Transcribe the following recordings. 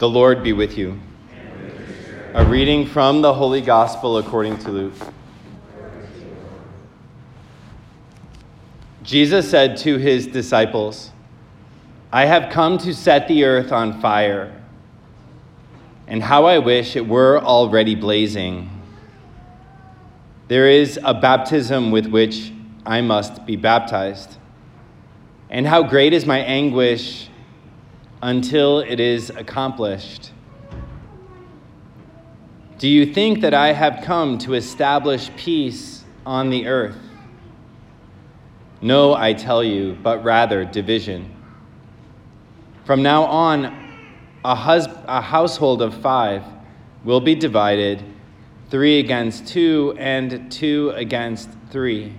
The Lord be with you. A reading from the Holy Gospel according to Luke. Jesus said to his disciples, I have come to set the earth on fire, and how I wish it were already blazing. There is a baptism with which I must be baptized, and how great is my anguish until it is accomplished. Do you think that I have come to establish peace on the earth? No, I tell you, but rather division. From now on, a, hus- a household of five will be divided three against two and two against three.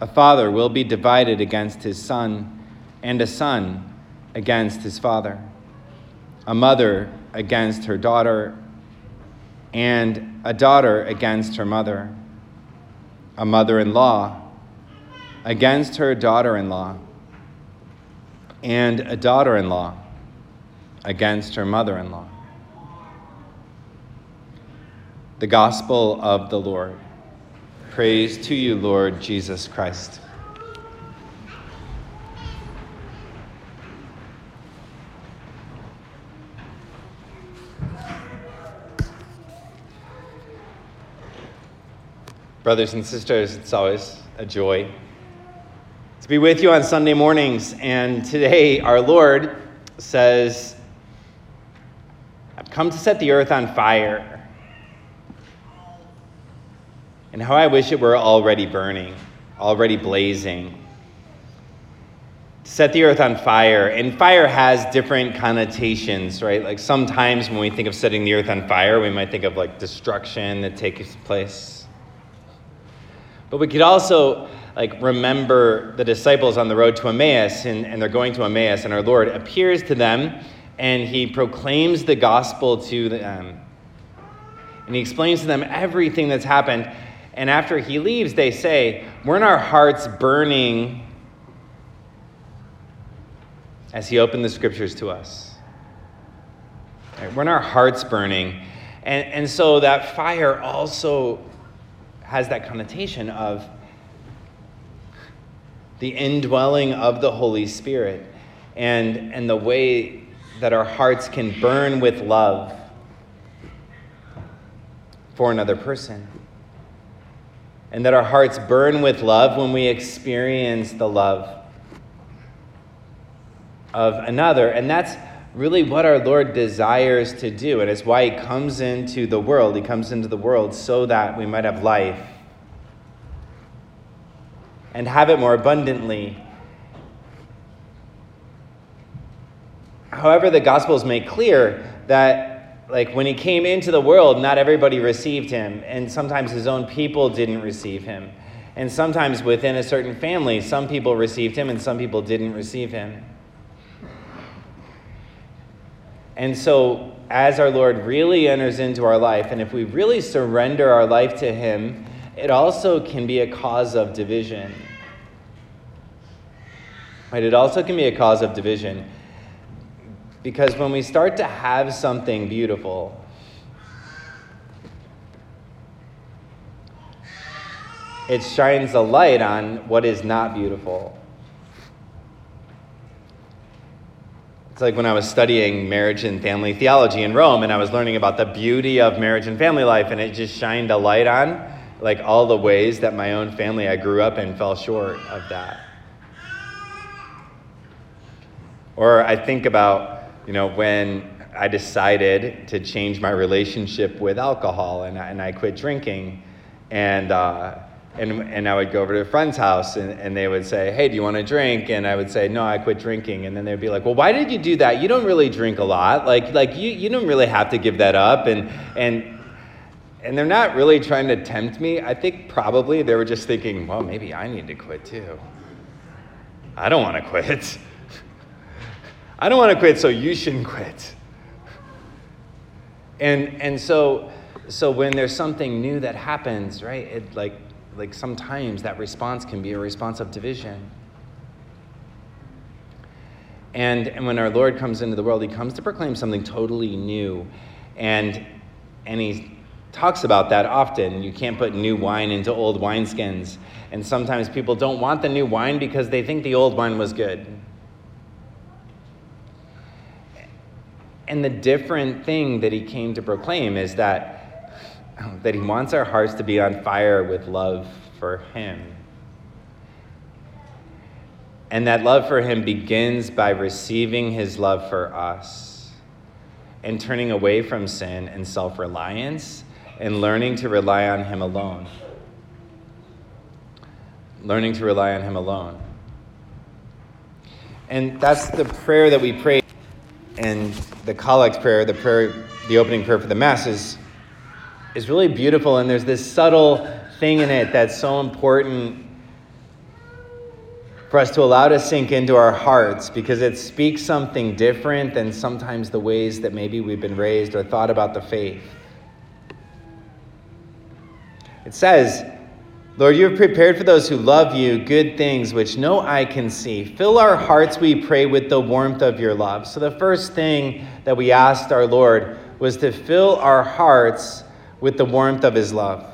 A father will be divided against his son, and a son against his father, a mother against her daughter, and a daughter against her mother, a mother in law against her daughter in law, and a daughter in law against her mother in law. The Gospel of the Lord. Praise to you, Lord Jesus Christ. Brothers and sisters, it's always a joy to be with you on Sunday mornings. And today, our Lord says, I've come to set the earth on fire. And how I wish it were already burning, already blazing. Set the earth on fire. And fire has different connotations, right? Like sometimes when we think of setting the earth on fire, we might think of like destruction that takes place but we could also like remember the disciples on the road to Emmaus, and, and they're going to Emmaus, and our Lord appears to them and he proclaims the gospel to them. And he explains to them everything that's happened. And after he leaves, they say, Weren't our hearts burning as he opened the scriptures to us? Right? Weren't our hearts burning? And, and so that fire also has that connotation of the indwelling of the Holy Spirit and, and the way that our hearts can burn with love for another person. And that our hearts burn with love when we experience the love of another. And that's really what our Lord desires to do. And it's why He comes into the world. He comes into the world so that we might have life and have it more abundantly. However, the Gospels make clear that like when he came into the world, not everybody received him, and sometimes his own people didn't receive him. And sometimes within a certain family, some people received him and some people didn't receive him. And so, as our Lord really enters into our life, and if we really surrender our life to Him, it also can be a cause of division. Right? It also can be a cause of division. Because when we start to have something beautiful, it shines a light on what is not beautiful. It's like when I was studying marriage and family theology in Rome, and I was learning about the beauty of marriage and family life, and it just shined a light on like all the ways that my own family I grew up in fell short of that. Or I think about, you know, when I decided to change my relationship with alcohol and I, and I quit drinking, and uh, and, and I would go over to a friend's house and, and they would say, Hey, do you want to drink? And I would say, No, I quit drinking. And then they'd be like, Well, why did you do that? You don't really drink a lot. Like, like you, you don't really have to give that up. And, and, and they're not really trying to tempt me. I think probably they were just thinking, Well, maybe I need to quit too. I don't want to quit. I don't want to quit, so you shouldn't quit. And, and so, so when there's something new that happens, right, it like like sometimes that response can be a response of division. And, and when our Lord comes into the world, he comes to proclaim something totally new. And, and he talks about that often. You can't put new wine into old wineskins. And sometimes people don't want the new wine because they think the old wine was good. And the different thing that he came to proclaim is that, that he wants our hearts to be on fire with love for him. And that love for him begins by receiving his love for us and turning away from sin and self reliance and learning to rely on him alone. Learning to rely on him alone. And that's the prayer that we pray and the collect prayer, the prayer, the opening prayer for the Mass is, is really beautiful, and there's this subtle thing in it that's so important for us to allow to sink into our hearts because it speaks something different than sometimes the ways that maybe we've been raised or thought about the faith. It says, Lord, you have prepared for those who love you good things which no eye can see. Fill our hearts, we pray, with the warmth of your love. So, the first thing that we asked our Lord was to fill our hearts with the warmth of his love.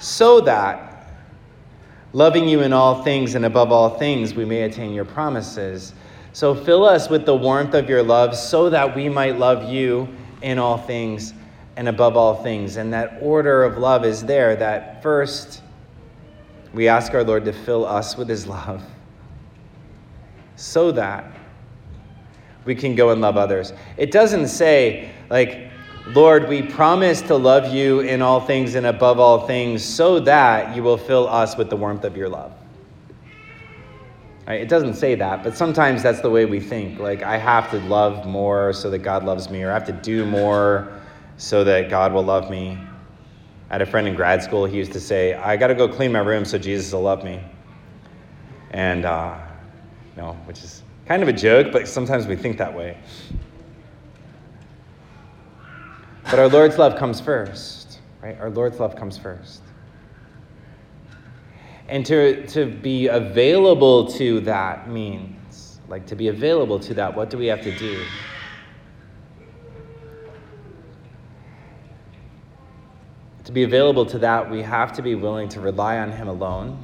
So that, loving you in all things and above all things, we may attain your promises. So, fill us with the warmth of your love so that we might love you in all things and above all things. And that order of love is there that first we ask our Lord to fill us with his love so that we can go and love others. It doesn't say, like, Lord, we promise to love you in all things and above all things so that you will fill us with the warmth of your love. Right? It doesn't say that, but sometimes that's the way we think. Like, I have to love more so that God loves me, or I have to do more so that God will love me. I had a friend in grad school, he used to say, I got to go clean my room so Jesus will love me. And, uh, you know, which is kind of a joke, but sometimes we think that way. But our Lord's love comes first, right? Our Lord's love comes first. And to, to be available to that means, like to be available to that, what do we have to do? To be available to that, we have to be willing to rely on Him alone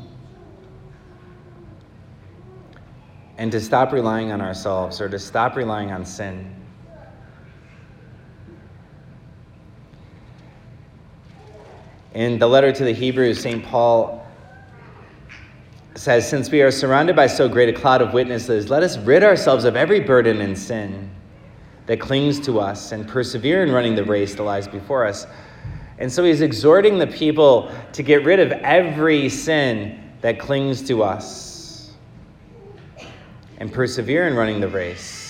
and to stop relying on ourselves or to stop relying on sin. In the letter to the Hebrews, St. Paul says, Since we are surrounded by so great a cloud of witnesses, let us rid ourselves of every burden and sin that clings to us and persevere in running the race that lies before us and so he's exhorting the people to get rid of every sin that clings to us and persevere in running the race.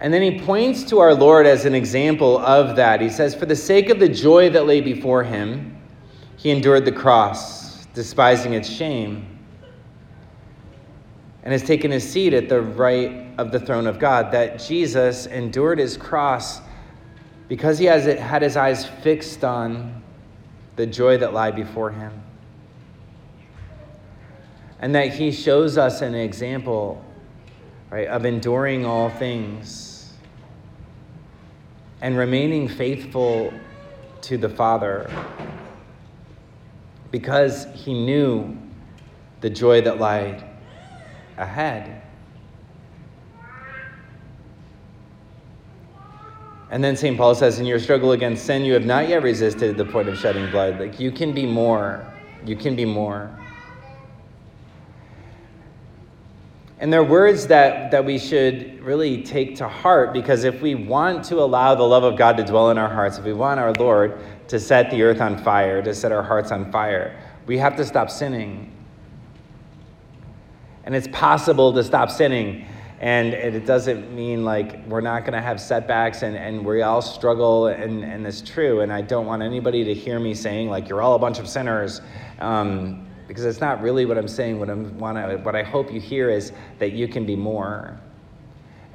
And then he points to our Lord as an example of that. He says, For the sake of the joy that lay before him, he endured the cross, despising its shame and has taken his seat at the right of the throne of God. That Jesus endured his cross because he has had his eyes fixed on the joy that lie before him. And that he shows us an example, right, of enduring all things and remaining faithful to the Father because he knew the joy that lied ahead. And then St. Paul says, In your struggle against sin, you have not yet resisted the point of shedding blood. Like, you can be more. You can be more. And they're words that, that we should really take to heart because if we want to allow the love of God to dwell in our hearts, if we want our Lord to set the earth on fire, to set our hearts on fire, we have to stop sinning. And it's possible to stop sinning. And it doesn't mean like we're not going to have setbacks and, and we all struggle, and, and it's true. And I don't want anybody to hear me saying, like, you're all a bunch of sinners. Um, because it's not really what I'm saying. What, I'm, wanna, what I hope you hear is that you can be more,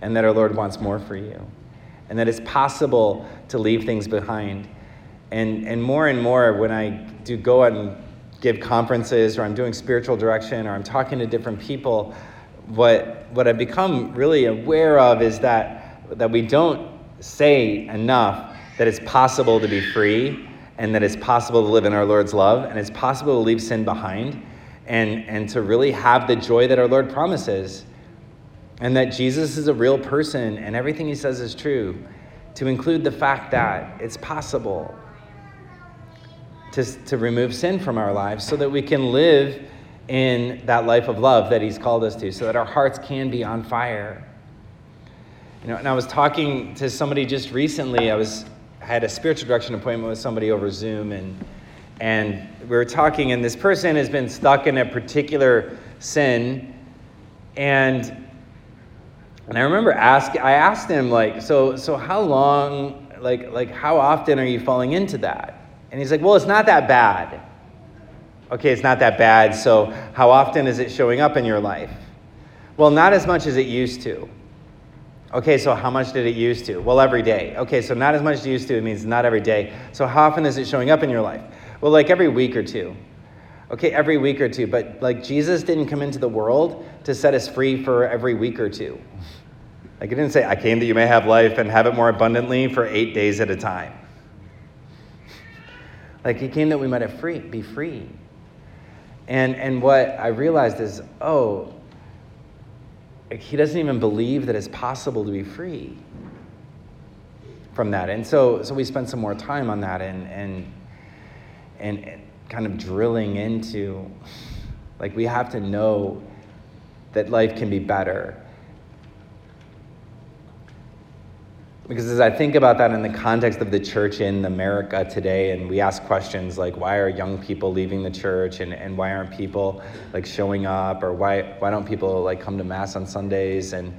and that our Lord wants more for you, and that it's possible to leave things behind. And, and more and more, when I do go and give conferences or I'm doing spiritual direction or I'm talking to different people, what, what I've become really aware of is that, that we don't say enough that it's possible to be free and that it's possible to live in our Lord's love and it's possible to leave sin behind and, and to really have the joy that our Lord promises and that Jesus is a real person and everything he says is true. To include the fact that it's possible to, to remove sin from our lives so that we can live in that life of love that he's called us to, so that our hearts can be on fire. You know, and I was talking to somebody just recently. I was I had a spiritual direction appointment with somebody over Zoom, and and we were talking, and this person has been stuck in a particular sin, and and I remember ask I asked him like, so so how long, like like how often are you falling into that? And he's like, well, it's not that bad. Okay, it's not that bad. So how often is it showing up in your life? Well, not as much as it used to. Okay, so how much did it used to? Well, every day. Okay, so not as much as used to, it means not every day. So how often is it showing up in your life? Well, like every week or two. Okay, every week or two. But like Jesus didn't come into the world to set us free for every week or two. Like he didn't say, I came that you may have life and have it more abundantly for eight days at a time. Like he came that we might have free, be free. And, and what I realized is, oh, he doesn't even believe that it's possible to be free from that. And so, so we spent some more time on that and, and, and, and kind of drilling into, like, we have to know that life can be better Because as I think about that in the context of the church in America today, and we ask questions like, why are young people leaving the church, and, and why aren't people like showing up, or why, why don't people like come to mass on Sundays? And,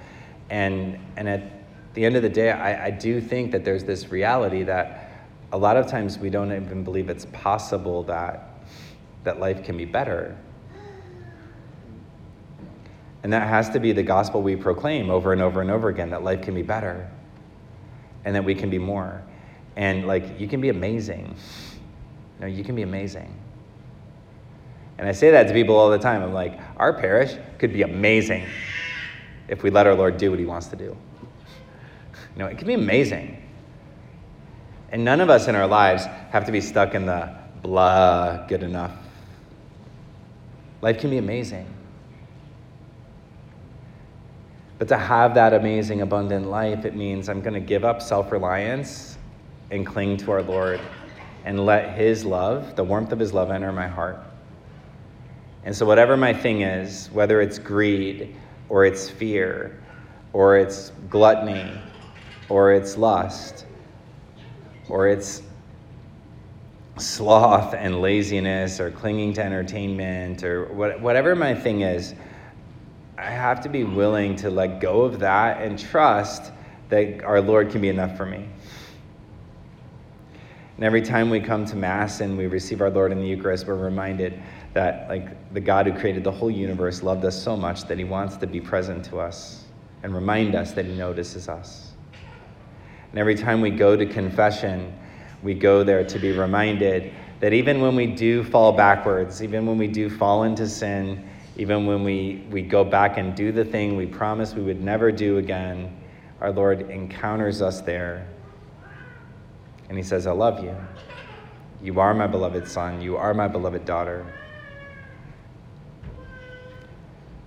and, and at the end of the day, I, I do think that there's this reality that a lot of times we don't even believe it's possible that, that life can be better. And that has to be the gospel we proclaim over and over and over again that life can be better and that we can be more. And like, you can be amazing. You know, you can be amazing. And I say that to people all the time. I'm like, our parish could be amazing if we let our Lord do what he wants to do. You know, it can be amazing. And none of us in our lives have to be stuck in the blah, good enough. Life can be amazing. But to have that amazing, abundant life, it means I'm going to give up self reliance and cling to our Lord and let His love, the warmth of His love, enter my heart. And so, whatever my thing is, whether it's greed or it's fear or it's gluttony or it's lust or it's sloth and laziness or clinging to entertainment or whatever my thing is, I have to be willing to let go of that and trust that our Lord can be enough for me. And every time we come to Mass and we receive our Lord in the Eucharist, we're reminded that, like, the God who created the whole universe loved us so much that he wants to be present to us and remind us that he notices us. And every time we go to confession, we go there to be reminded that even when we do fall backwards, even when we do fall into sin, even when we, we go back and do the thing we promised we would never do again, our Lord encounters us there. And He says, I love you. You are my beloved son. You are my beloved daughter.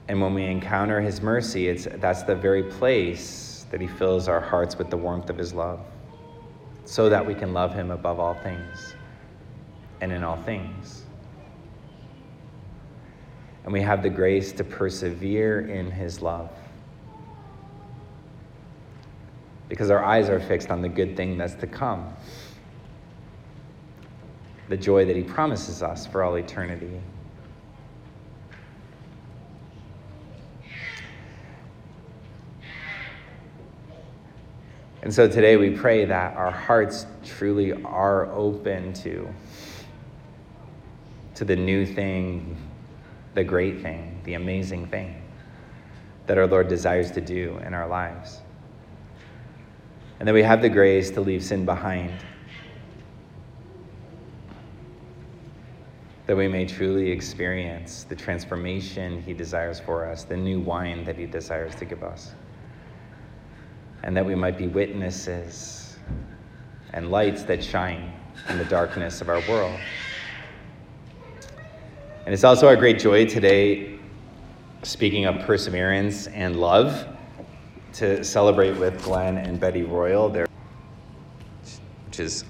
And when we encounter His mercy, it's, that's the very place that He fills our hearts with the warmth of His love, so that we can love Him above all things and in all things and we have the grace to persevere in his love. Because our eyes are fixed on the good thing that's to come the joy that he promises us for all eternity. And so today we pray that our hearts truly are open to, to the new thing the great thing, the amazing thing that our Lord desires to do in our lives. And that we have the grace to leave sin behind. that we may truly experience the transformation He desires for us, the new wine that He desires to give us, and that we might be witnesses and lights that shine in the darkness of our world. And it's also our great joy today, speaking of perseverance and love, to celebrate with Glenn and Betty Royal, their, which is